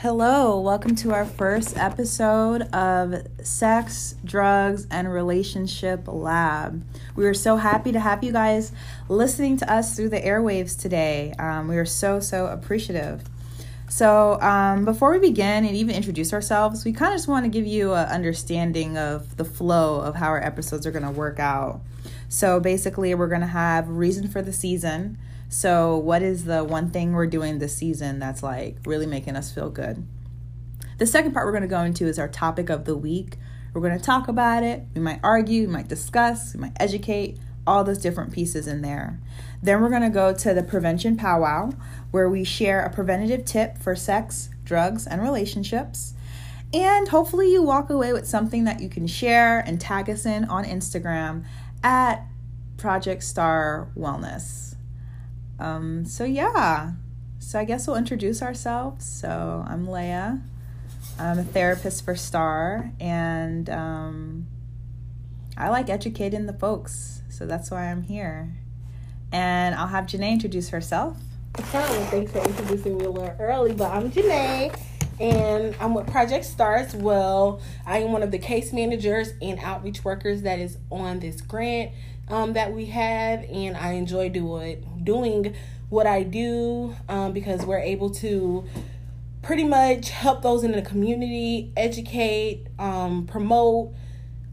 Hello, welcome to our first episode of Sex, Drugs, and Relationship Lab. We are so happy to have you guys listening to us through the airwaves today. Um, we are so, so appreciative. So, um, before we begin and even introduce ourselves, we kind of just want to give you an understanding of the flow of how our episodes are going to work out. So, basically, we're going to have reason for the season. So, what is the one thing we're doing this season that's like really making us feel good? The second part we're going to go into is our topic of the week. We're going to talk about it. We might argue, we might discuss, we might educate, all those different pieces in there. Then we're going to go to the prevention powwow, where we share a preventative tip for sex, drugs, and relationships. And hopefully, you walk away with something that you can share and tag us in on Instagram at Project Star Wellness. Um, so, yeah. So, I guess we'll introduce ourselves. So, I'm Leah. I'm a therapist for Star, and um, I like educating the folks. So, that's why I'm here. And I'll have Janae introduce herself. Thanks for introducing me a little early, but I'm Janae and I'm with Project Stars. Well, I am one of the case managers and outreach workers that is on this grant um, that we have, and I enjoy do it, doing what I do um, because we're able to pretty much help those in the community, educate, um, promote,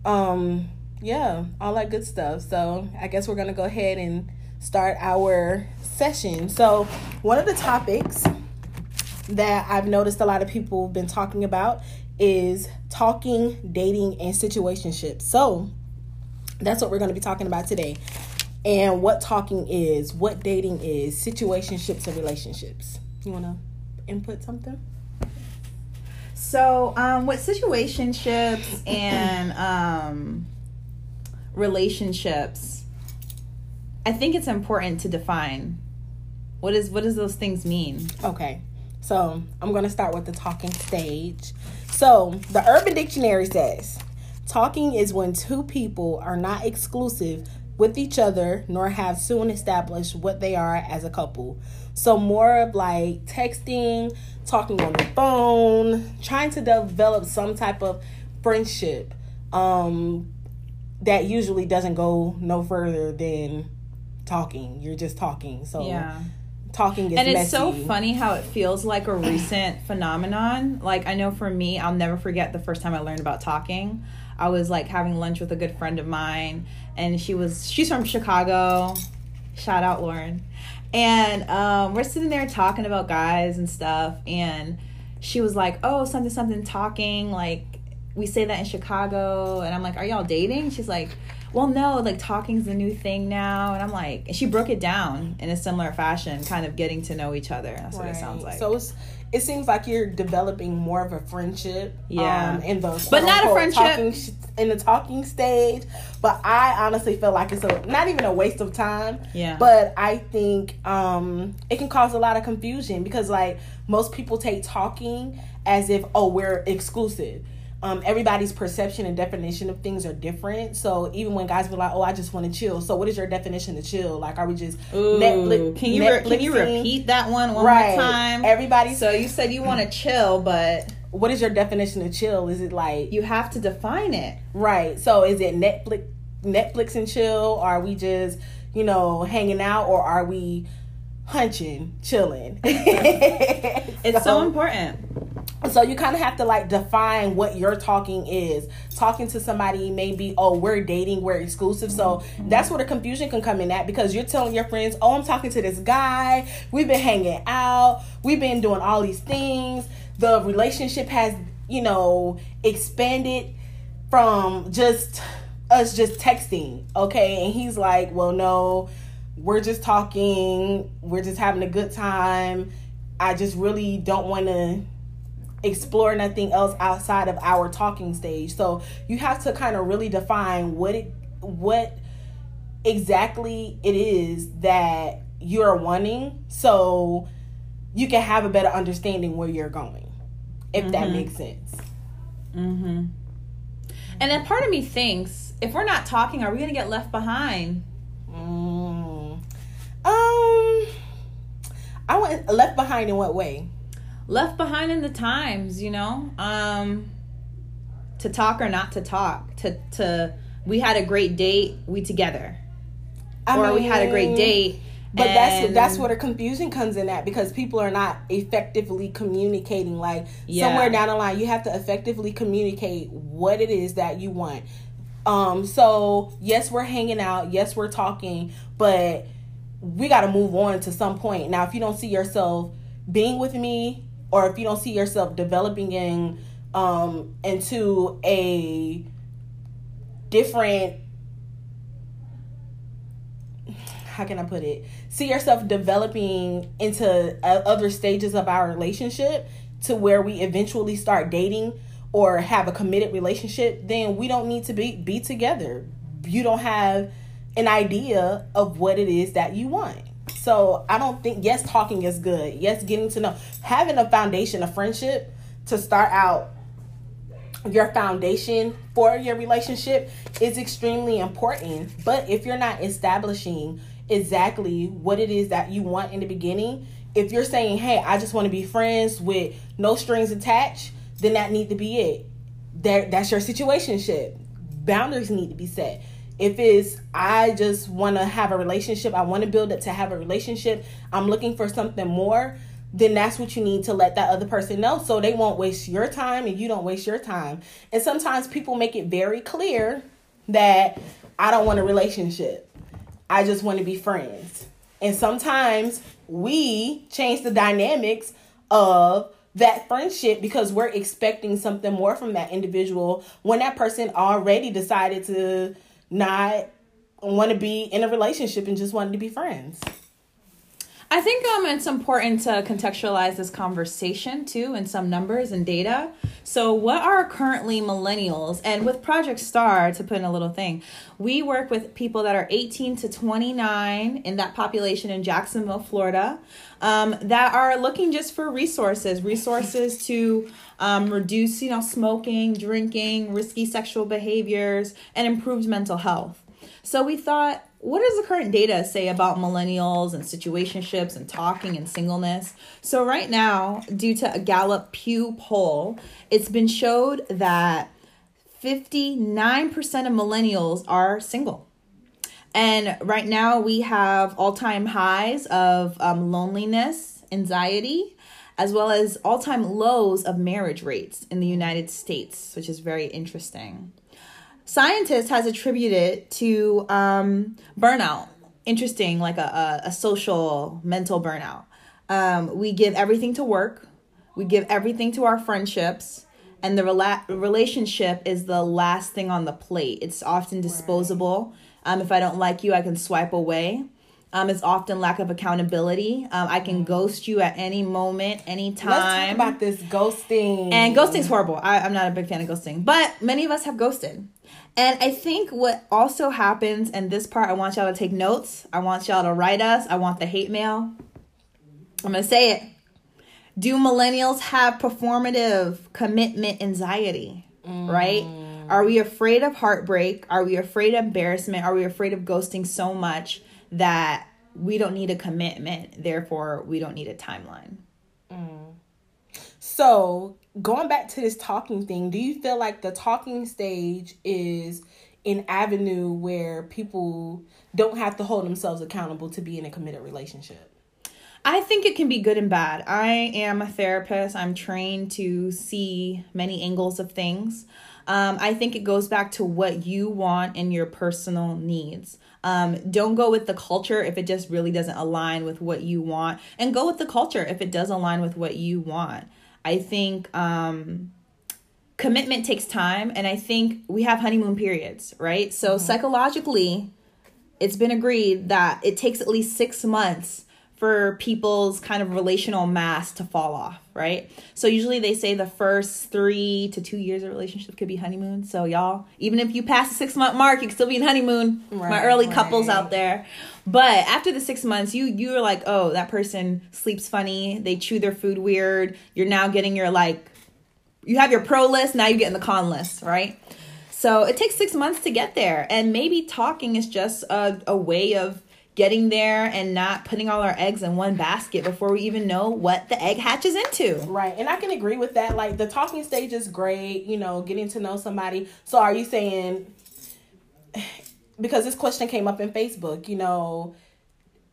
um, yeah, all that good stuff. So I guess we're gonna go ahead and start our session. So one of the topics that I've noticed a lot of people have been talking about is talking, dating, and situationships. So that's what we're going to be talking about today. And what talking is, what dating is, situationships and relationships. You want to input something? So, um, with situationships and um, relationships, I think it's important to define what is what does those things mean. Okay, so I'm going to start with the talking stage. So the Urban Dictionary says, talking is when two people are not exclusive with each other nor have soon established what they are as a couple. So more of like texting, talking on the phone, trying to develop some type of friendship um that usually doesn't go no further than talking. You're just talking. So Yeah. Talking is And it's messy. so funny how it feels like a recent phenomenon. Like I know for me, I'll never forget the first time I learned about talking. I was like having lunch with a good friend of mine and she was she's from Chicago. Shout out Lauren. And um, we're sitting there talking about guys and stuff and she was like, "Oh, something something talking like we say that in Chicago." And I'm like, "Are y'all dating?" She's like, well, no, like talking's the new thing now. And I'm like, and she broke it down in a similar fashion, kind of getting to know each other. That's what it sounds like. So it's it seems like you're developing more of a friendship. Yeah. Um, in the But not a friendship. talking in the talking stage. But I honestly feel like it's a not even a waste of time. Yeah. But I think um it can cause a lot of confusion because like most people take talking as if oh we're exclusive. Um, everybody's perception and definition of things are different. So even when guys be like, "Oh, I just want to chill," so what is your definition of chill? Like, are we just Ooh, Netflix? can you re- can you repeat that one one right? more time? Everybody. so you said you want to chill, but what is your definition of chill? Is it like you have to define it. right? So is it Netflix, Netflix and chill? Or are we just you know hanging out, or are we hunching, chilling? It's so important. So you kind of have to like define what your talking is. Talking to somebody maybe, oh, we're dating, we're exclusive. So that's where the confusion can come in at because you're telling your friends, oh, I'm talking to this guy. We've been hanging out. We've been doing all these things. The relationship has, you know, expanded from just us just texting, okay? And he's like, well, no, we're just talking. We're just having a good time. I just really don't want to explore nothing else outside of our talking stage. So you have to kind of really define what it what exactly it is that you're wanting so you can have a better understanding where you're going. If that Mhm. makes sense. Mm-hmm. And then part of me thinks if we're not talking, are we gonna get left behind? Mm. Um I went left behind in what way? Left behind in the times, you know? Um to talk or not to talk. To to we had a great date, we together. I or mean, we had a great date. But that's that's where the confusion comes in at because people are not effectively communicating. Like yeah. somewhere down the line, you have to effectively communicate what it is that you want. Um, so yes, we're hanging out, yes, we're talking, but we got to move on to some point. Now, if you don't see yourself being with me, or if you don't see yourself developing in um, into a different how can I put it? See yourself developing into uh, other stages of our relationship to where we eventually start dating or have a committed relationship, then we don't need to be be together. You don't have an idea of what it is that you want. So I don't think yes, talking is good. Yes, getting to know having a foundation of friendship to start out your foundation for your relationship is extremely important. But if you're not establishing exactly what it is that you want in the beginning, if you're saying, "Hey, I just want to be friends with no strings attached," then that need to be it. That that's your situationship. Boundaries need to be set. If it's I just want to have a relationship, I want to build it to have a relationship, I'm looking for something more, then that's what you need to let that other person know so they won't waste your time and you don't waste your time. And sometimes people make it very clear that I don't want a relationship. I just want to be friends. And sometimes we change the dynamics of that friendship because we're expecting something more from that individual when that person already decided to not want to be in a relationship and just wanted to be friends. I think um, it's important to contextualize this conversation too in some numbers and data. So, what are currently millennials? And with Project Star, to put in a little thing, we work with people that are 18 to 29 in that population in Jacksonville, Florida, um, that are looking just for resources, resources to um, reduce, you know, smoking, drinking, risky sexual behaviors, and improved mental health. So, we thought what does the current data say about millennials and situationships and talking and singleness? So, right now, due to a Gallup Pew poll, it's been showed that 59% of millennials are single. And right now, we have all time highs of um, loneliness, anxiety, as well as all time lows of marriage rates in the United States, which is very interesting scientists has attributed to um, burnout. Interesting, like a, a, a social mental burnout. Um, we give everything to work, we give everything to our friendships, and the rela- relationship is the last thing on the plate. It's often disposable. Um, if I don't like you, I can swipe away. Um, it's often lack of accountability. Um, I can mm. ghost you at any moment, anytime. Let's talk about this ghosting. And ghosting's horrible. I, I'm not a big fan of ghosting, but many of us have ghosted. And I think what also happens, and this part, I want y'all to take notes. I want y'all to write us. I want the hate mail. I'm going to say it. Do millennials have performative commitment anxiety? Mm. Right? Are we afraid of heartbreak? Are we afraid of embarrassment? Are we afraid of ghosting so much that we don't need a commitment? Therefore, we don't need a timeline. Mm. So, going back to this talking thing, do you feel like the talking stage is an avenue where people don't have to hold themselves accountable to be in a committed relationship? I think it can be good and bad. I am a therapist. I'm trained to see many angles of things. Um, I think it goes back to what you want and your personal needs. Um, don't go with the culture if it just really doesn't align with what you want, and go with the culture if it does align with what you want. I think um, commitment takes time, and I think we have honeymoon periods, right? So mm-hmm. psychologically, it's been agreed that it takes at least six months for people's kind of relational mass to fall off, right? So usually they say the first three to two years of relationship could be honeymoon. So y'all, even if you pass the six month mark, you can still be in honeymoon. Right, My early right. couples out there. But after the six months, you you're like, oh, that person sleeps funny. They chew their food weird. You're now getting your like, you have your pro list. Now you're getting the con list, right? So it takes six months to get there, and maybe talking is just a, a way of getting there and not putting all our eggs in one basket before we even know what the egg hatches into. Right. And I can agree with that. Like the talking stage is great, you know, getting to know somebody. So are you saying because this question came up in Facebook, you know,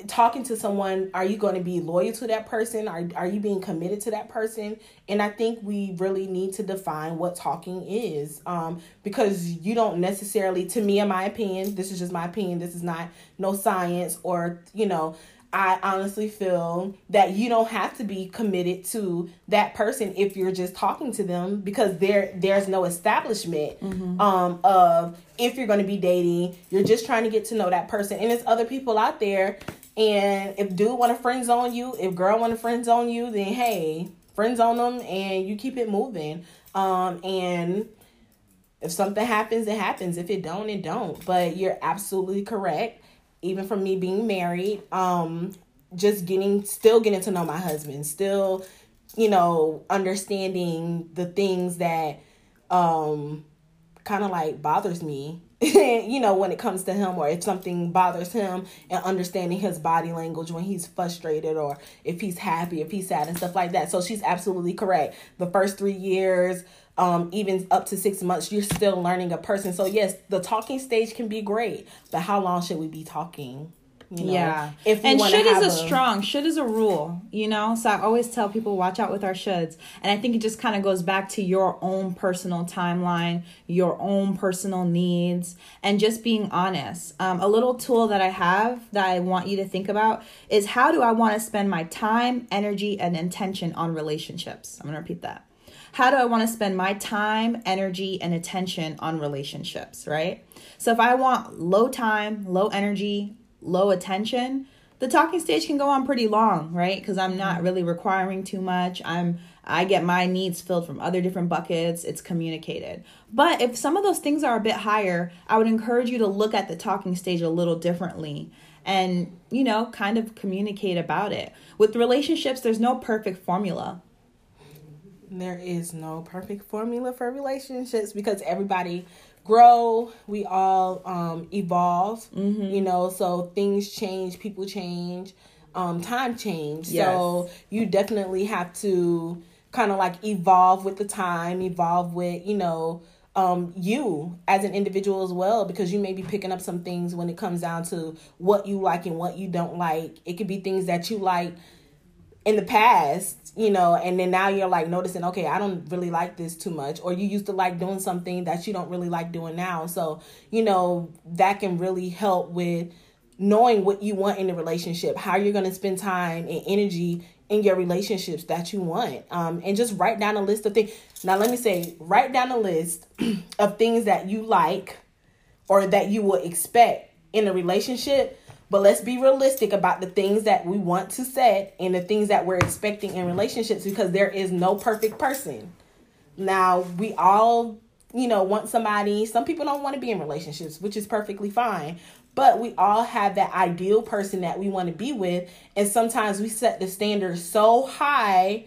talking to someone are you going to be loyal to that person? Are, are you being committed to that person? And i think we really need to define what talking is um, because you don't necessarily to me in my opinion this is just my opinion this is not no science or you know i honestly feel that you don't have to be committed to that person if you're just talking to them because there there's no establishment mm-hmm. um, of if you're going to be dating you're just trying to get to know that person. And there's other people out there and if dude want to friend zone you, if girl want to friend zone you, then hey, friend zone them and you keep it moving. Um, and if something happens, it happens. If it don't, it don't. But you're absolutely correct. Even from me being married, um, just getting still getting to know my husband, still, you know, understanding the things that um kind of like bothers me you know, when it comes to him or if something bothers him and understanding his body language when he's frustrated or if he's happy, if he's sad and stuff like that. So she's absolutely correct. The first three years, um, even up to six months, you're still learning a person. So yes, the talking stage can be great, but how long should we be talking? You know, yeah. If and should is a, strong should is a rule, you know. So I always tell people watch out with our shoulds, and I think it just kind of goes back to your own personal timeline, your own personal needs, and just being honest. Um, a little tool that I have that I want you to think about is how do I want to spend my time, energy, and intention on relationships. I'm gonna repeat that. How do I want to spend my time, energy, and attention on relationships, right? So if I want low time, low energy, low attention, the talking stage can go on pretty long, right? Because I'm not mm-hmm. really requiring too much. I'm I get my needs filled from other different buckets. It's communicated. But if some of those things are a bit higher, I would encourage you to look at the talking stage a little differently and, you know, kind of communicate about it. With relationships, there's no perfect formula. There is no perfect formula for relationships because everybody grow we all um evolve mm-hmm. you know so things change people change um time change yes. so you definitely have to kind of like evolve with the time evolve with you know um you as an individual as well because you may be picking up some things when it comes down to what you like and what you don't like it could be things that you like in the past, you know, and then now you're like noticing, okay, I don't really like this too much, or you used to like doing something that you don't really like doing now. So, you know, that can really help with knowing what you want in a relationship, how you're going to spend time and energy in your relationships that you want. Um, and just write down a list of things. Now, let me say, write down a list of things that you like or that you will expect in a relationship but let's be realistic about the things that we want to set and the things that we're expecting in relationships because there is no perfect person. Now, we all, you know, want somebody. Some people don't want to be in relationships, which is perfectly fine. But we all have that ideal person that we want to be with. And sometimes we set the standard so high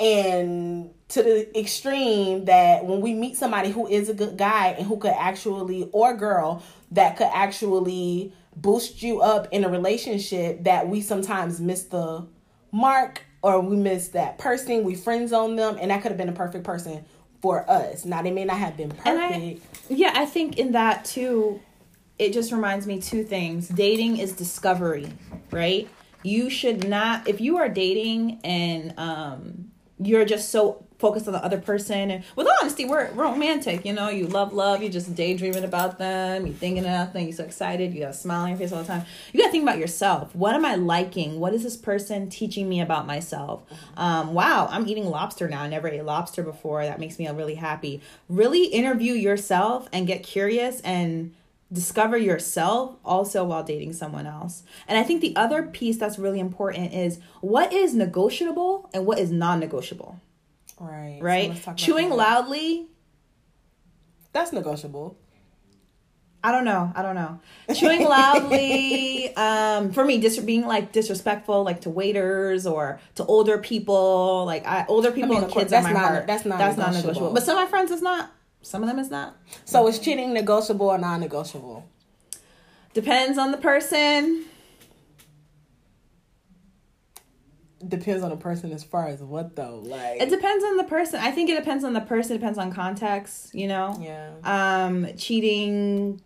and to the extreme that when we meet somebody who is a good guy and who could actually, or girl, that could actually boost you up in a relationship that we sometimes miss the mark or we miss that person, we friends on them, and that could have been a perfect person for us. Now they may not have been perfect. I, yeah, I think in that too, it just reminds me two things. Dating is discovery, right? You should not if you are dating and um you're just so focused on the other person. And with honesty we're romantic you know? You love love You're just daydreaming about them You're thinking about them you're so excited you got a smile on your face all the time. You got to think about yourself. What am i liking? What is this person teaching me about myself? Um, wow i'm eating lobster now. I never ate lobster before. That makes me really happy. Really interview yourself and get curious and discover yourself also while dating someone else. And I think the other piece that's really important is what is negotiable and what is non negotiable. Right. Right. So Chewing loudly. That's negotiable. I don't know. I don't know. Chewing loudly, um, for me, dis- being like disrespectful, like to waiters or to older people, like I, older people I mean, and kids. That's my not. Heart. That's not. That's not negotiable. But some of my friends is not. Some of them is not. So is cheating negotiable or non-negotiable? Depends on the person. Depends on the person as far as what though. Like It depends on the person. I think it depends on the person. It depends on context. You know. yeah. Um, cheating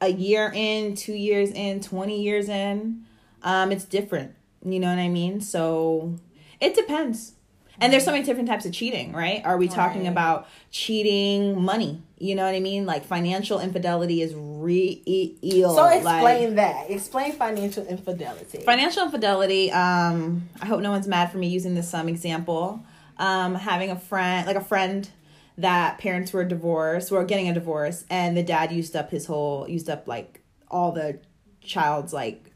a year in, two years in, twenty years in, um, it's different. You know what I mean? So it depends. And there's so many different types of cheating, right? Are we talking Right. about cheating money? You know what I mean? Like financial infidelity is real. So like- explain that. Explain financial infidelity. Financial infidelity. Um, I hope no one's mad for me using this some example. Um, having a friend, like a friend, that parents were divorced, were getting a divorce, and the dad used up his whole, used up like all the child's like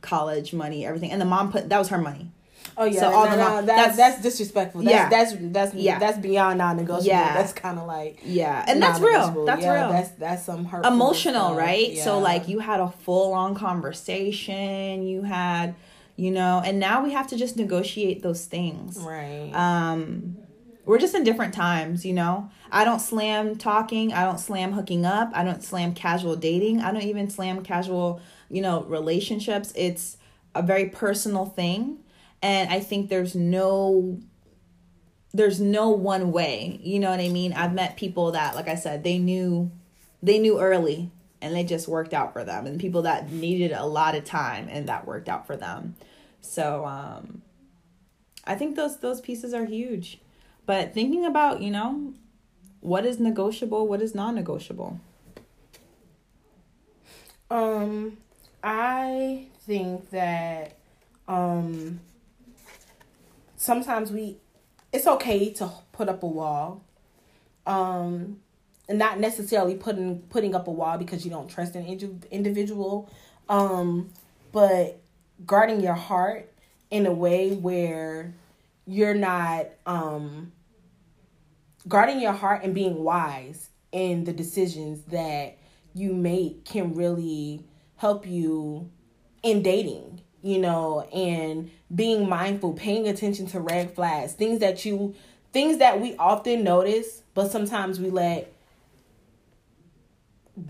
college money, everything, and the mom put that was her money. Oh yeah, so no, all no, the no, mom- that's, that's- that's disrespectful. That's, Yeah. that's that's Yeah. that's beyond non-negotiable. Yeah. That's kind of like Yeah, and that's real. That's yeah, real. That's that's some hurtful emotional, stuff. right? So like you had a full on conversation, you had, you know, and now we have to just negotiate those things. right. um we're just in different times you know i don't slam talking i don't slam hooking up i don't slam casual dating i don't even slam casual you know relationships it's a very personal thing and i think there's no there's no one way you know what i mean i've met people that like i said they knew they knew early and they just worked out for them and people that needed a lot of time and that worked out for them so um I think those those pieces are huge. But thinking about, you know, what is negotiable, what is non-negotiable. Um, I think that um sometimes we it's okay to put up a wall. Um and not necessarily putting putting up a wall because you don't trust an indi- individual um but guarding your heart in a way where you're not um guarding your heart and being wise in the decisions that you make can really help you in dating you know and being mindful paying attention to red flags things that you things that we often notice but sometimes we let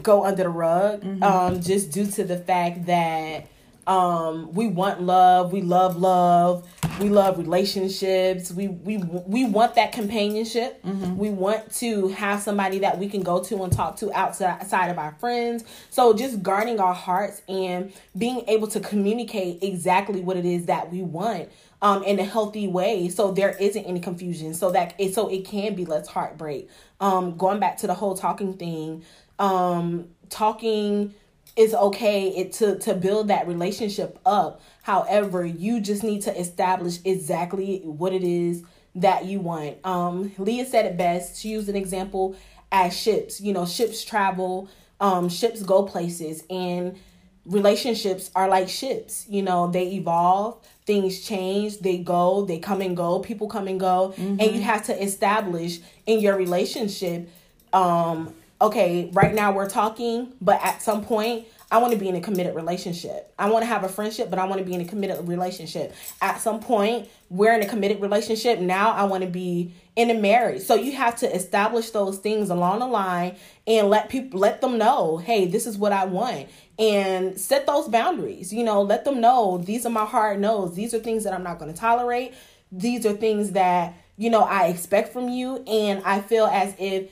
go under the rug um just due to the fact that um we want love. We love love. We love relationships. We we we want that companionship. We want to have somebody that we can go to and talk to outside outside of our friends. So just guarding our hearts and being able to communicate exactly what it is that we want um in a healthy way so there isn't any confusion so that it so it can be less heartbreak. Um going back to the whole talking thing um talking is okay it to to build that relationship up. However you just need to establish exactly what it is that you want. Um leah said it best. She used an example as ships. You know ships travel um ships go places and relationships are like ships. You know they evolve things change they go they come and go people come and go. And you have to establish in your relationship um okay right now we're talking but at some point i want to be in a committed relationship. I want to have a friendship but i want to be in a committed relationship. At some point we're in a committed relationship now i want to be in a marriage. So you have to establish those things along the line and let people let them know hey this is what i want. And set those boundaries you know let them know these are my hard no's these are things that i'm not going to tolerate these are things that you know i expect from you and i feel as if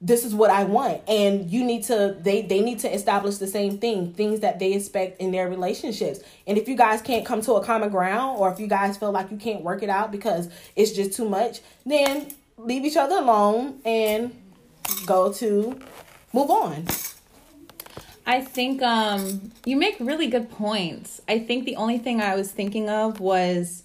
this is what I want. And you need to they they need to establish the same thing, things that they expect in their relationships. And if you guys can't come to a common ground or if you guys feel like you can't work it out because it's just too much, then leave each other alone and go to move on. I think um you make really good points. I think the only thing I was thinking of was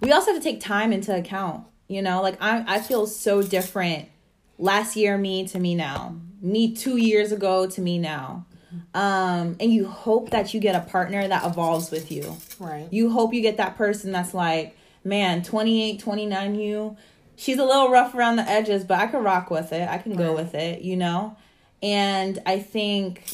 we also have to take time into account. You know, like I I feel so different last year me to me now. Me 2 years ago to me now. Um and you hope that you get a partner that evolves with you. Right. You hope you get that person that's like, man, 28, 29 you. She's a little rough around the edges, but I can rock with it. I can go with it, you know? And I think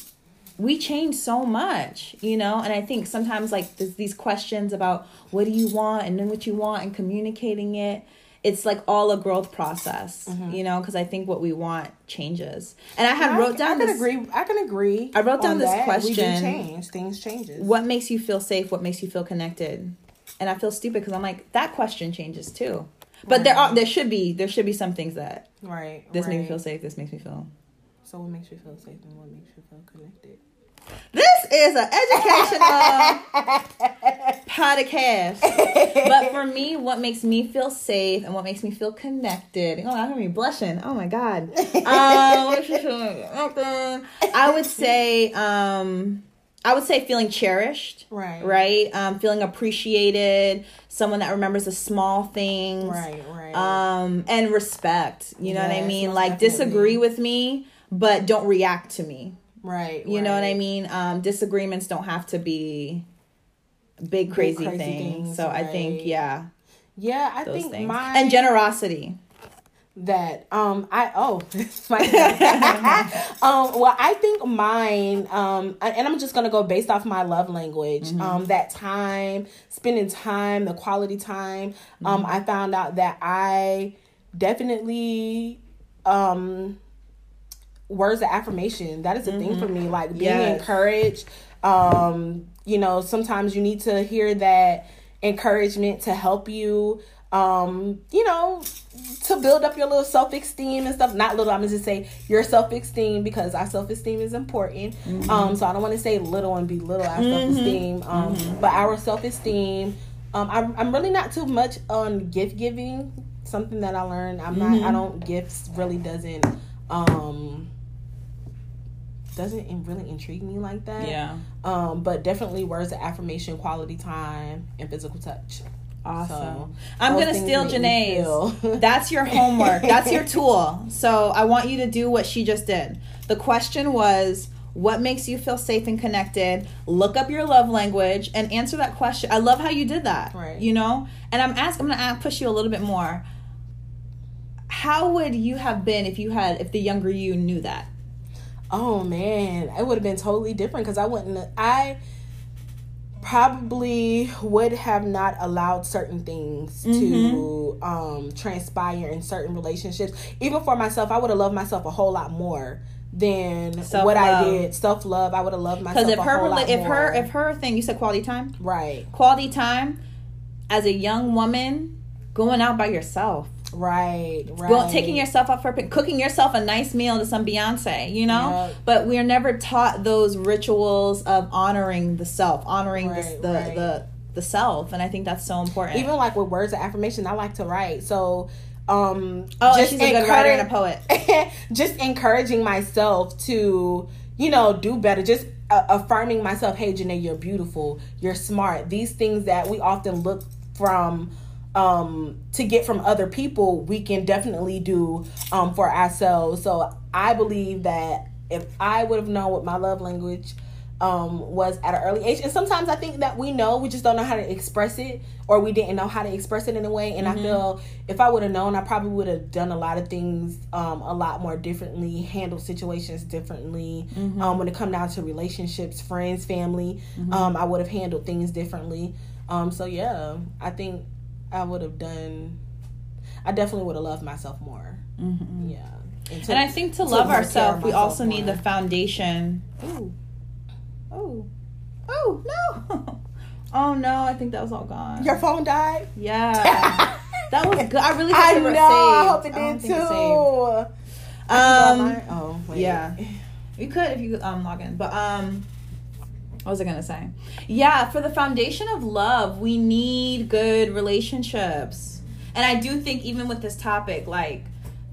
we change so much, you know? And I think sometimes like there's these questions about what do you want and then what you want and communicating it. It's like all a growth process, mm-hmm. you know, because I think what we want changes. And I had wrote down I can this agree. I can agree. I wrote down this that. We question. change. Things changes. what makes you feel safe, what makes you feel connected. and I feel stupid because I'm like that question changes too. But there are there should be there should be some things that Right. this makes me feel safe. This makes me feel. So what makes you feel safe and what makes you feel connected? This is an educational podcast. But for me, what makes me feel safe and what makes me feel connected. Oh, I'm gonna be blushing. Oh my god. Um, what makes me feel connected? I would say, um, I would say feeling cherished. Right. Right. Um, feeling appreciated. Someone that remembers the small things. Right, right. Um, and respect. You know what I mean? Like definitely. disagree with me, but don't react to me. Right. You know what I mean? Um, disagreements don't have to be big crazy, crazy things. things, So I think yeah, Yeah, I think things mine and generosity. that um I oh my um well I think mine um and I'm just gonna go based off my love language Mm-hmm. um that time spending time the quality time um Mm-hmm. I found out that I definitely um words of affirmation that is a thing for me like being Mm-hmm. Yes. encouraged um you know sometimes you need to hear that encouragement to help you um you know to build up your little self-esteem and stuff. Not little i'm just say your self-esteem because our self-esteem is important. Um so i don't want to say little and belittle our self-esteem um but our self-esteem um I'm, I'm really not too much on gift giving something that i learned. I'm not i don't gifts really doesn't um doesn't really intrigue me like that Yeah, um but definitely words of affirmation quality time and physical touch awesome. So, I'm gonna steal Janae's. That's your homework. That's your tool. So I want you to do what she just did. The question was. What makes you feel safe and connected? Look up your love language and answer that question. I love how you did that. Right. You know, and I'm asking. I'm gonna push you a little bit more. How would you have been if you had if the younger you knew that? Oh man, it would have been totally different because I wouldn't. I probably would have not allowed certain things to um, transpire in certain relationships. Even for myself, I would have loved myself a whole lot more than what I did. Self love. I would have loved myself. Because if a her whole rela- lot if more. her if her thing you said quality time right, quality time as a young woman going out by yourself right, right, Go, taking yourself out for cooking yourself a nice meal to some Beyonce, you know. Yep. But we're never taught those rituals of honoring the self, honoring Right, the, the, right. the the self, and I think that's so important. even like with words of affirmation, I like to write. So, um, oh, and she's a good writer and a poet. just encouraging myself to, you know, do better. Just uh, affirming myself, hey, Janae, you're beautiful, you're smart. These things that we often look from um to get from other people we can definitely do um for ourselves. So i believe that if i would have known what my love language um was at an early age and sometimes i think that we know we just don't know how to express it or we didn't know how to express it in a way. And i feel if i would have known i probably would have done a lot of things um a lot more differently handled situations differently. Um when it come down to relationships friends family um i would have handled things differently. Um so yeah i think i would have done i definitely would have loved myself more yeah And I think to took love more ourselves, we also need the foundation. Ooh. Oh. Oh, no. Oh, no. I think that was all gone. your phone died yeah. that was good. I really I it know. I hope it did too. Um, Um, oh, wait. yeah. You could if you um log in. But um what was I gonna say? Yeah, for the foundation of love, we need good relationships. And I do think even with this topic, like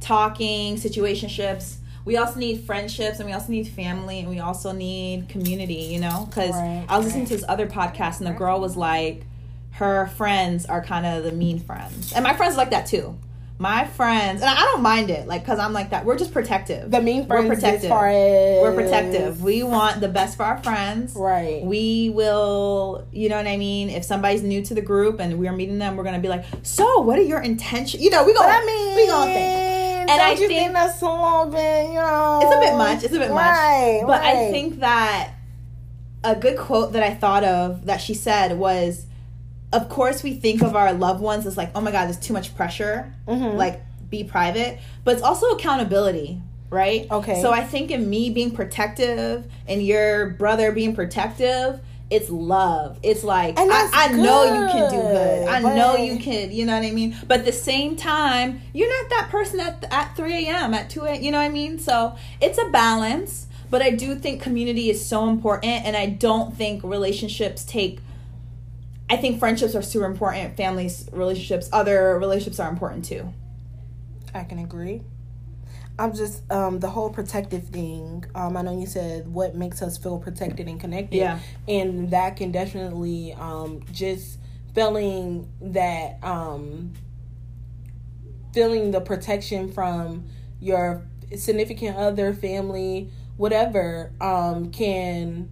talking, situationships, we also need friendships and we also need family and we also need community, you know? Because Right, I was listening right. to this other podcast and the girl was like, her friends are kind of the mean friends. And my friends are like that too. My friends, and I don't mind it, like, because I'm like that. We're just protective. the mean friends We're protective. as We're protective. We want the best for our friends. right We will, you know what I mean? If somebody's new to the group and we're meeting them, we're gonna be like, "So, what are your intentions?" You know, we gonna, I mean, we gonna think. don't I you think- think that's a little bit, you know? It's a bit much. It's a bit right, much. But I think that a good quote that I thought of that she said was, "Of course, we think of our loved ones as like, oh my god, there's too much pressure. Mhm. Like, be private, but it's also accountability." Right. Okay. So I think in me being protective and your brother being protective, it's love. It's like I, I know you can do good. I but- know you can. You know what I mean. But at the same time, you're not that person at at three a.m. at two. a.m You know what I mean. So it's a balance. But I do think community is so important, and I don't think relationships take. I think friendships are super important. Families, relationships, other relationships are important too. I can agree. I'm just um the whole protective thing. Um I know you said what makes us feel protected and connected. Yeah. And that can definitely um just feeling that um feeling the protection from your significant other, family, whatever, um can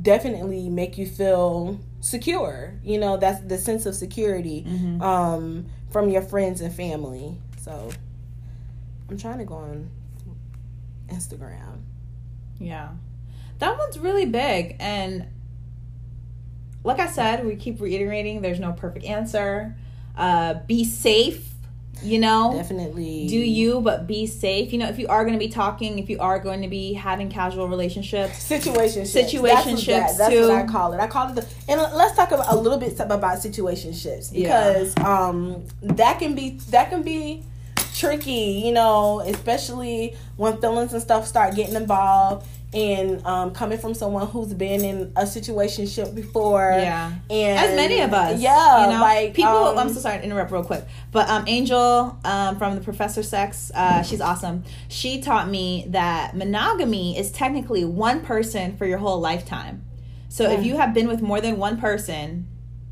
definitely make you feel secure. You know, that's the sense of security um from your friends and family. So I'm trying to go on Instagram. Yeah. That one's really big. And like I said, we keep reiterating there's no perfect answer. Uh, be safe, you know. Definitely Do you, but be safe. You know, if you are going to be talking, if you are going to be having casual relationships, situationships. Situationships, That's, what, that's what I call it. I call it the and let's talk about a little bit about situationships Yeah. because um that can be that can be tricky, you know, especially when feelings and stuff start getting involved and um coming from someone who's been in a situationship before. Yeah. And as many of us, Yeah. you know, like people. um, I'm so sorry to interrupt real quick, but um, Angel um, from the Professor Sex, uh, she's awesome. She taught me that monogamy is technically one person for your whole lifetime. So if you have been with more than one person,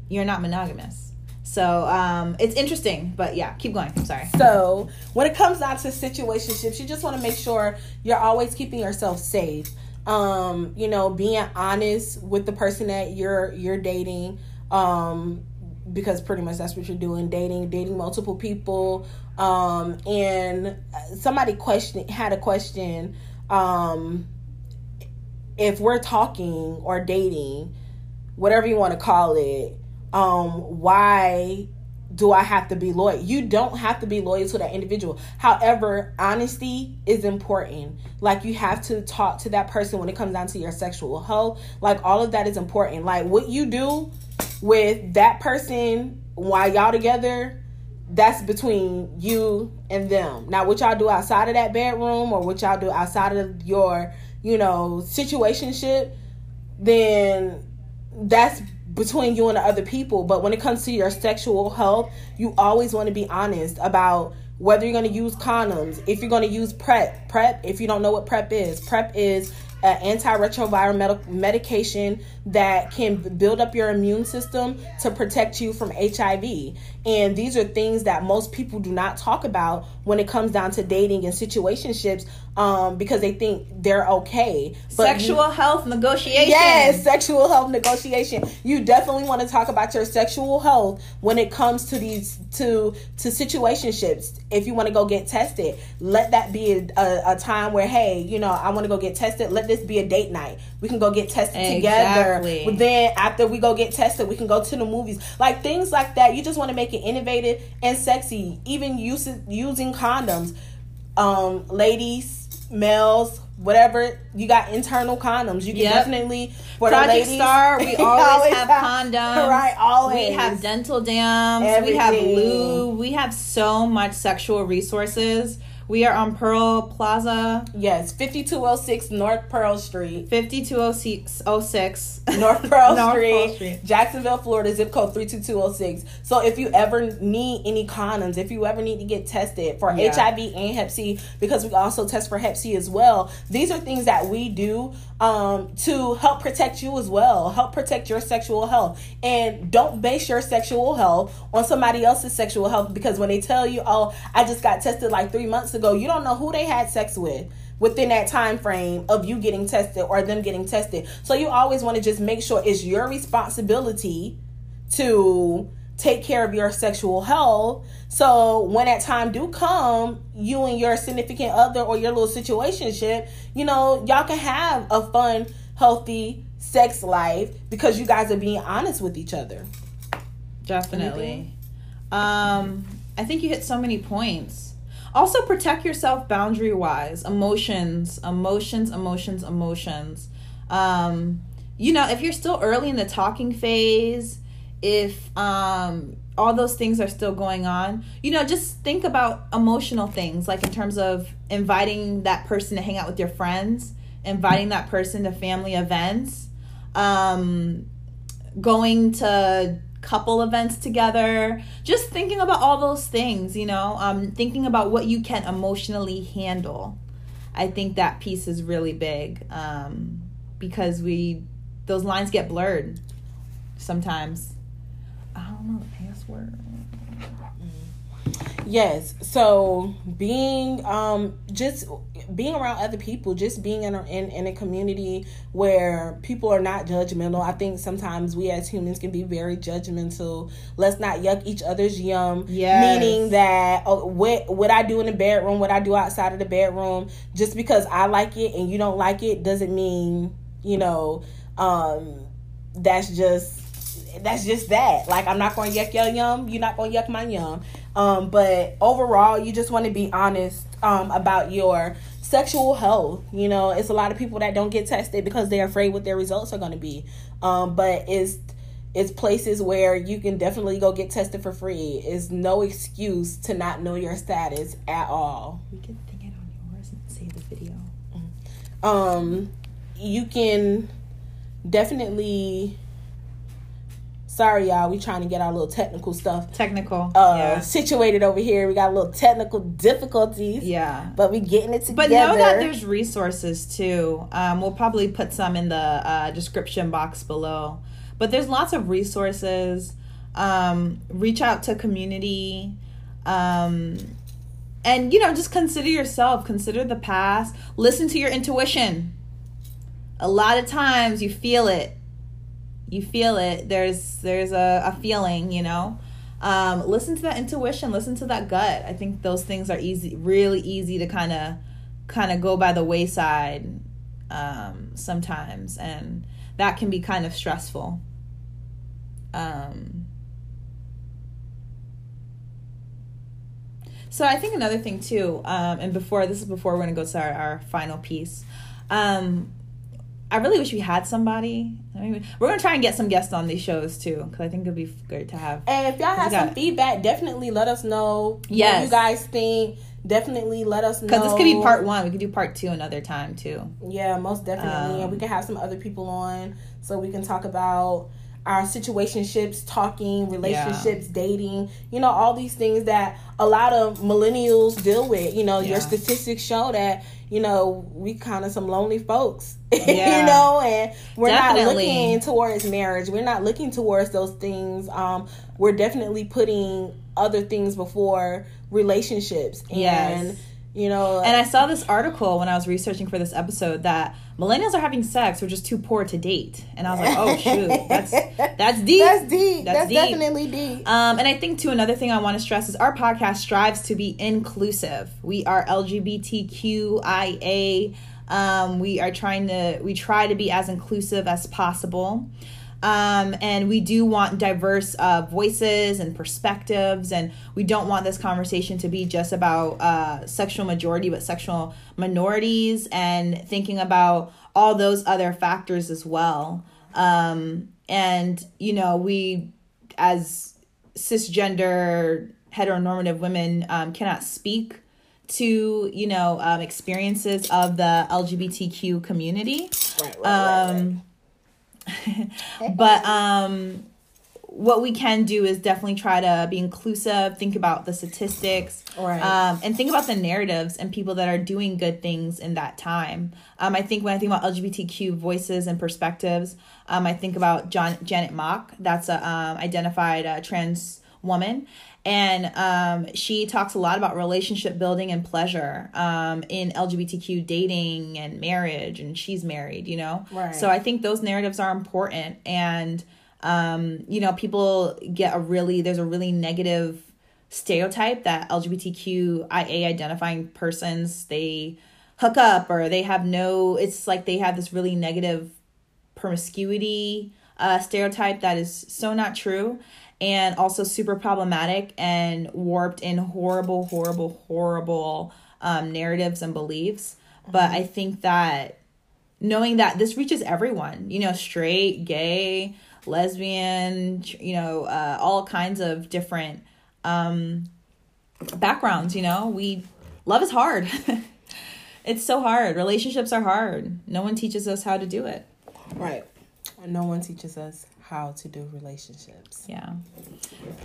you're not monogamous. So um, it's interesting, but yeah, keep going. I'm sorry. So when it comes down to situationships, you just want to make sure you're always keeping yourself safe. Um, you know, being honest with the person that you're you're dating. Um, because pretty much that's what you're doing dating dating multiple people um and somebody question had a question um if we're talking or dating whatever you want to call it um why do I have to be loyal? You don't have to be loyal to that individual. However, honesty is important. Like you have to talk to that person when it comes down to your sexual health. Like all of that is important. Like what you do with that person while y'all together, that's between you and them. Now what y'all do outside of that bedroom or what y'all do outside of your, you know, situationship, then that's between you and the other people. But when it comes to your sexual health, you always want to be honest about whether you're going to use condoms, if you're going to use PrEP. PrEP, if you don't know what PrEP is, PrEP is an antiretroviral med- medication that can build up your immune system to protect you from HIV. And these are things that most people do not talk about when it comes down to dating and situationships um, because they think they're okay. But you- Sexual health negotiation. Yes, sexual health negotiation. You definitely want to talk about your sexual health when it comes to these to to situationships. If you want to go get tested, let that be a, a, a time where hey, you know, I want to go get tested. Let this be a date night. We can go get tested Exactly. together. But then after we go get tested, we can go to the movies. Like things like that. You just want to make it innovative and sexy. Even use, using condoms. Um, ladies, males, whatever you got internal condoms. You can Yep. definitely for Project the ladies. Star, we you always, have, condoms. Right, always. We have dental dams. We have lube. We have so much sexual resources. We are on Pearl Plaza, yes, fifty two oh six North Pearl Street. 5206. North Pearl North Street, Pearl Street. Jacksonville, Florida, zip code 32206. So if you ever need any condoms, if you ever need to get tested for Yeah. HIV and Hep C, because we also test for Hep C as well, these are things that we do um, to help protect you as well, help protect your sexual health. And don't base your sexual health on somebody else's sexual health because when they tell you, oh, I just got tested like three months ago, you don't know who they had sex with within that time frame of you getting tested or them getting tested. So you always want to just make sure it's your responsibility to take care of your sexual health. So when that time do come, you and your significant other or your little situationship, you know, y'all can have a fun, healthy sex life because you guys are being honest with each other. Definitely. Um, I think you hit so many points. Also, protect yourself boundary wise. Emotions, emotions, emotions, emotions. Um, you know, if you're still early in the talking phase, if um all those things are still going on, you know, just think about emotional things, like in terms of inviting that person to hang out with your friends, inviting that person to family events, um, going to couple events together, just thinking about all those things, you know, um, thinking about what you can emotionally handle. I think that piece is really big um, because we, those lines get blurred sometimes. I don't know the password. Yes. So being um just being around other people, just being in a, in, in a community where people are not judgmental. I think sometimes we as humans can be very judgmental. Let's not yuck each other's yum. Yes. Meaning that oh, what what I do in the bedroom, what I do outside of the bedroom, just because I like it and you don't like it doesn't mean, you know, um that's just that's just that. Like I'm not going to yuck your yum. You're not going to yuck my yum. Um, but overall, you just want to be honest um, about your sexual health. You know, it's a lot of people that don't get tested because they're afraid what their results are going to be. Um, but it's it's places where you can definitely go get tested for free. It's no excuse to not know your status at all. We can think it on yours and save the video. Um, you can definitely Sorry, y'all. We trying to get our little technical stuff Technical. uh, yeah. situated over here. We got a little technical difficulties, Yeah. but we getting it together. But know that there's resources too. Um, we'll probably put some in the uh, description box below. But there's lots of resources. Um, reach out to community. Um, and, you know, just consider yourself, consider the past, listen to your intuition. A lot of times you feel it. You feel it. There's there's a, a feeling, you know. Um, listen to that intuition, listen to that gut. I think those things are easy, really easy to kind of kind of go by the wayside um, sometimes, and that can be kind of stressful. Um, so I think another thing too, um, and before this is before we're gonna go to our, our final piece. Um, I really wish we had somebody. I mean, we're gonna try and get some guests on these shows too, because I think it'd be good to have. and if y'all have some feedback, definitely let us know what Yes. you guys think. Definitely let us know. Because this could be part one. We could do part two another time too. Yeah, most definitely. and we Um, can have some other people on so we can talk about our situationships, talking, relationships, dating, you know, all these things that a lot of millennials deal with. You know, Yeah. your statistics show that, you know, we kind of some lonely folks. Yeah. you know, and we're not looking towards marriage. We're not looking towards those things. Um, we're definitely putting other things before relationships. And Yes. You know, And I saw this article when I was researching for this episode that millennials are having sex, we're just too poor to date. And I was like, oh shoot, that's that's deep. That's deep. That's That's, deep. definitely deep. Um, and I think too another thing I want to stress is our podcast strives to be inclusive. We are LGBTQIA. Um, we are trying to we try to be as inclusive as possible. Um, and we do want diverse uh, voices and perspectives, and we don't want this conversation to be just about uh, sexual majority, but sexual minorities, and thinking about all those other factors as well. Um, and you know, we as cisgender heteronormative women um, cannot speak to you know um, experiences of the LGBTQ community. Right, right, right, Um, but um, what we can do is definitely try to be inclusive, think about the statistics, Right. um, and think about the narratives and people that are doing good things in that time. Um, I think when I think about LGBTQ voices and perspectives, um, I think about John Janet Mock. That's a um, identified uh, trans woman. And um, she talks a lot about relationship building and pleasure um, in LGBTQ dating and marriage, and she's married, you know? Right. So I think those narratives are important. And, um, you know, people get a really, there's a really negative stereotype that LGBTQIA identifying persons, they hook up or they have no, it's like they have this really negative promiscuity uh, stereotype that is so not true and also super problematic and warped in horrible, horrible, horrible um, narratives and beliefs. But I think that knowing that this reaches everyone, you know, straight, gay, lesbian, you know, uh, all kinds of different um, backgrounds, you know, we love is hard. it's so hard. Relationships are hard. No one teaches us how to do it. Right. No one teaches us how to do relationships. Yeah.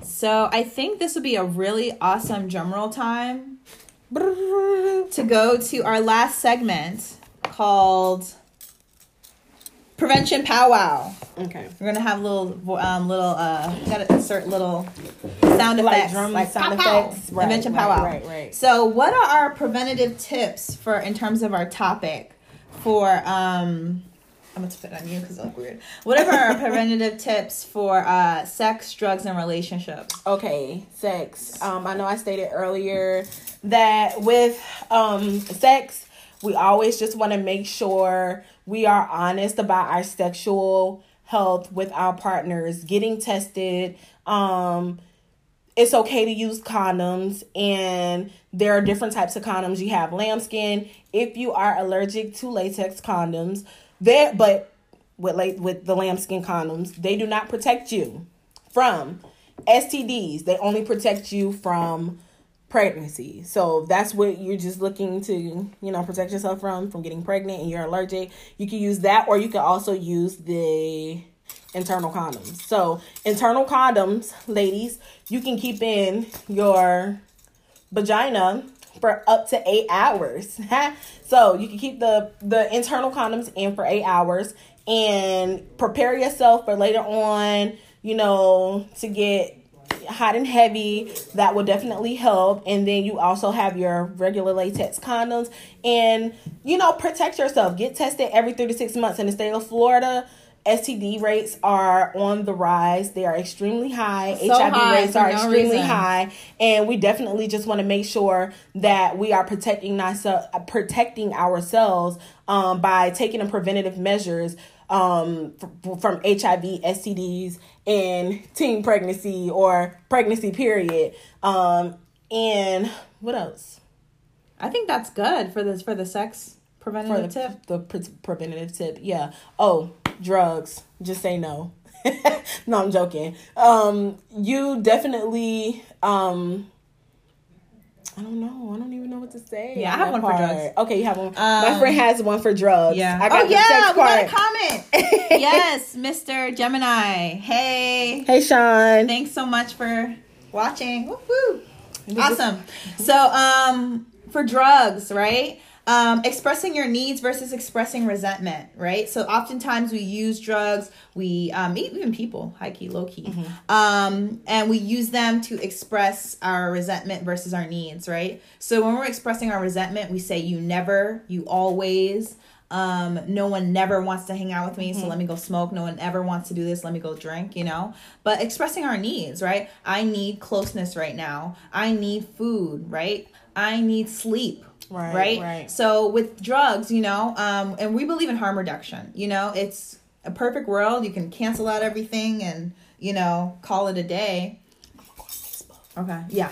So I think this would be a really awesome drum roll time to go to our last segment called Prevention Powwow. Okay. We're gonna have little um little uh gotta insert little sound Like effects drum like sound pow, pow. effects. Right, Prevention right, powwow. right, right. So what are our preventative tips for in terms of our topic for um I'm gonna put it on you because it look weird. Whatever our preventative tips for uh sex, drugs, and relationships. Okay, sex. Um, I know I stated earlier that with um sex, we always just want to make sure we are honest about our sexual health with our partners, getting tested. Um, it's okay to use condoms and there are different types of condoms you have lambskin if you are allergic to latex condoms there but with like with the lambskin condoms they do not protect you from stds they only protect you from pregnancy so that's what you're just looking to you know protect yourself from from getting pregnant and you're allergic you can use that or you can also use the internal condoms. So, internal condoms, ladies, you can keep in your vagina for up to 8 hours. so, you can keep the the internal condoms in for 8 hours and prepare yourself for later on, you know, to get hot and heavy. That will definitely help. And then you also have your regular latex condoms. And you know protect yourself. Get tested every three to six months in the state of florida STD rates are on the rise. They are extremely high. So HIV high rates are no extremely reason. high, and we definitely just want to make sure that we are protecting ourselves, protecting ourselves um, by taking preventative measures um, f- from HIV, STDs, and teen pregnancy or pregnancy period. Um, and what else? I think that's good for this for the sex preventative the, tip. the pre- preventative tip. Yeah. Oh, drugs. Just say no. no, I'm joking. Um, you definitely. Um, I don't know. I don't even know what to say. Yeah, I have one for drugs. Okay, you have one. My Um, friend has one for drugs. Yeah. I got oh yeah, we got a comment. yes, Mr. Gemini. Hey. Hey, Sean. Thanks so much for watching. Woo-hoo. Awesome. So, um, for drugs, right? Um, expressing your needs versus expressing resentment, right? So oftentimes we use drugs, we um, even people, high key, low key, um, and we use them to express our resentment versus our needs, right? So when we're expressing our resentment, we say you never, you always. Um, no one never wants to hang out with me, so let me go smoke. No one ever wants to do this, let me go drink, you know? But expressing our needs, right? I need closeness right now. I need food, right? I need sleep. Right, Right. right. So with drugs, you know, um, and we believe in harm reduction. You know, it's a perfect world. You can cancel out everything and you know call it a day. Okay. Yeah.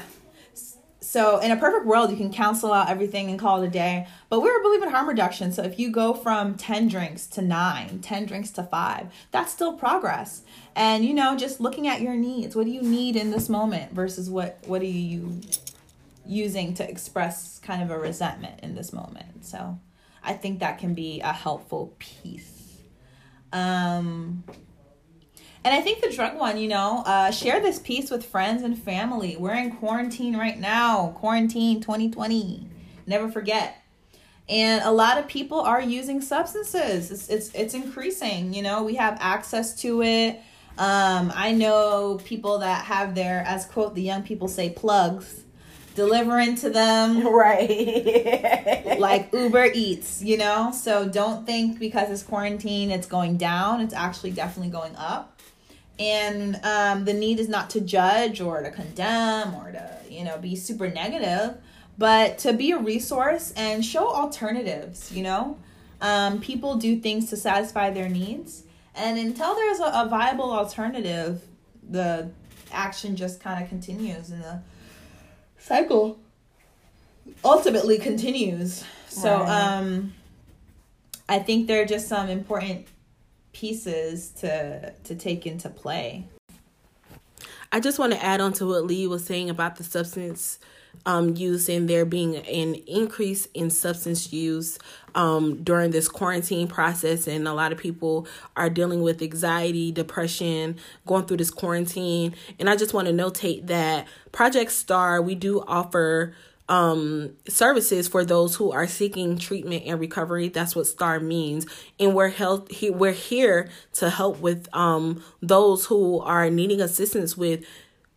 So in a perfect world, you can cancel out everything and call it a day. But we believe in harm reduction. So if you go from 10 drinks to nine, 10 drinks to five, that's still progress. And you know, just looking at your needs. What do you need in this moment versus what what do you using to express kind of a resentment in this moment. So I think that can be a helpful piece. Um and I think the drug one, you know, uh, share this piece with friends and family. We're in quarantine right now, quarantine 2020. Never forget. And a lot of people are using substances. It's it's, it's increasing. You know, we have access to it. Um, I know people that have their, as quote the young people say, plugs, delivering to them Right. like Uber Eats, you know? So don't think because it's quarantine it's going down. It's actually definitely going up. And um, the need is not to judge or to condemn or to, you know, be super negative, but to be a resource and show alternatives, you know? Um, people do things to satisfy their needs. And until there's a, a viable alternative, the action just kind of continues and the cycle ultimately continues. So, Right. um, I think there are just some important pieces to to take into play. I just want to add on to what Lee was saying about the substance um, use and there being an increase in substance use um, during this quarantine process. And a lot of people are dealing with anxiety, depression, going through this quarantine. And I just want to notate that Project Star, we do offer um services for those who are seeking treatment and recovery. That's what star means. And we're he, we're here to help with um those who are needing assistance with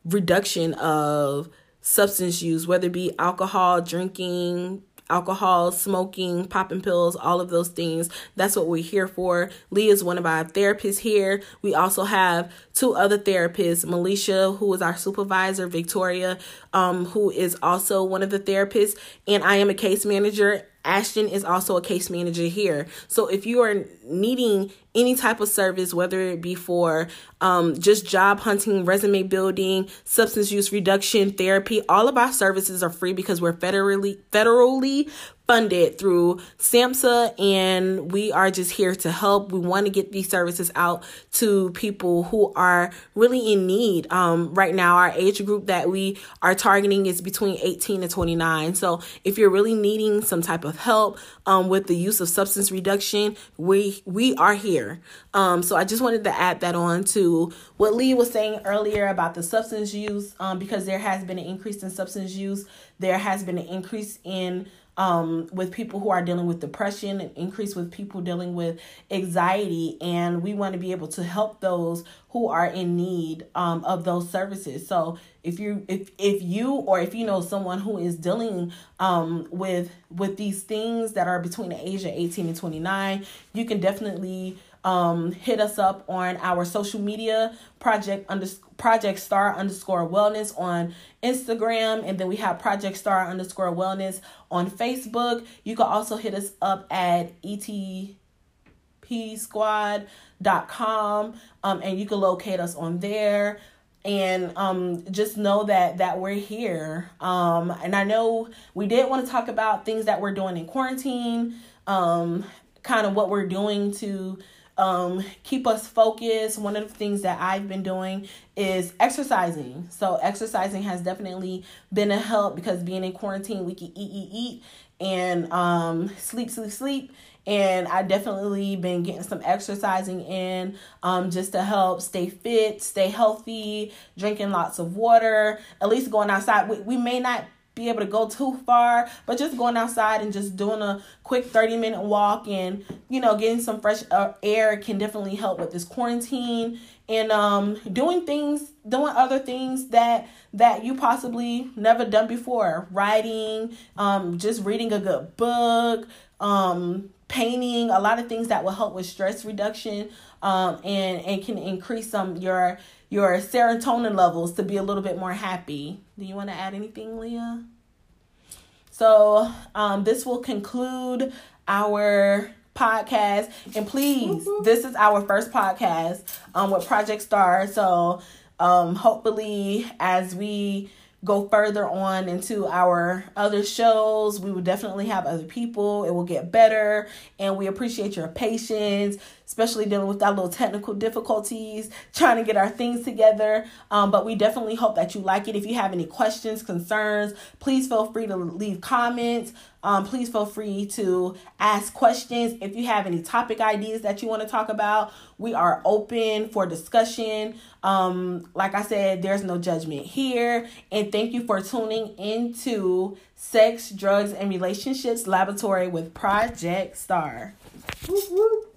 reduction of substance use, whether it be alcohol, drinking, alcohol, smoking, popping pills, all of those things. That's what we're here for. Lee is one of our therapists here. We also have two other therapists, Melisha, who is our supervisor, Victoria, um, who is also one of the therapists, and I am a case manager Ashton is also a case manager here. So if you are needing any type of service, whether it be for um, just job hunting, resume building, substance use reduction, therapy, all of our services are free because we're federally federally funded through SAMHSA, and we are just here to help. We want to get these services out to people who are really in need. Um, right now, our age group that we are targeting is between 18 and 29. So, if you're really needing some type of help um, with the use of substance reduction, we we are here. Um, so, I just wanted to add that on to what Lee was saying earlier about the substance use, um, because there has been an increase in substance use. There has been an increase in um, with people who are dealing with depression, increase with people dealing with anxiety, and we want to be able to help those who are in need um, of those services. So if you if if you or if you know someone who is dealing um, with with these things that are between the age of 18 and 29, you can definitely um, hit us up on our social media project under project star underscore wellness on instagram and then we have project star underscore wellness on facebook. You can also hit us up at etpsquad.com um, and you can locate us on there. And um, just know that that we're here. Um, and i know we did want to talk about things that we're doing in quarantine um, kind of what we're doing to um, keep us focused. One of the things that I've been doing is exercising. So exercising has definitely been a help because being in quarantine, we can eat, eat, eat, and um, sleep, sleep, sleep. And I definitely been getting some exercising in um, just to help stay fit, stay healthy, drinking lots of water, at least going outside. We, we may not be able to go too far, but just going outside and just doing a quick 30 minute walk and, you know, getting some fresh uh, air can definitely help with this quarantine and um doing things doing other things that that you possibly never done before. Writing um just reading a good book um painting a lot of things that will help with stress reduction um and and can increase some your your serotonin levels to be a little bit more happy. Do you want to add anything, Leah? So, um, this will conclude our podcast. And please, mm-hmm. this is our first podcast um, with Project Star. So, um, hopefully, as we go further on into our other shows. We will definitely have other people. It will get better. And we appreciate your patience, especially dealing with that little technical difficulties, trying to get our things together. Um, but we definitely hope that you like it. If you have any questions, concerns, please feel free to leave comments. Um, please feel free to ask questions. If you have any topic ideas that you want to talk about, we are open for discussion. Um, like I said, there's no judgment here. And thank you for tuning into Sex, Drugs, and Relationships Laboratory with Project Star. Woo-hoo.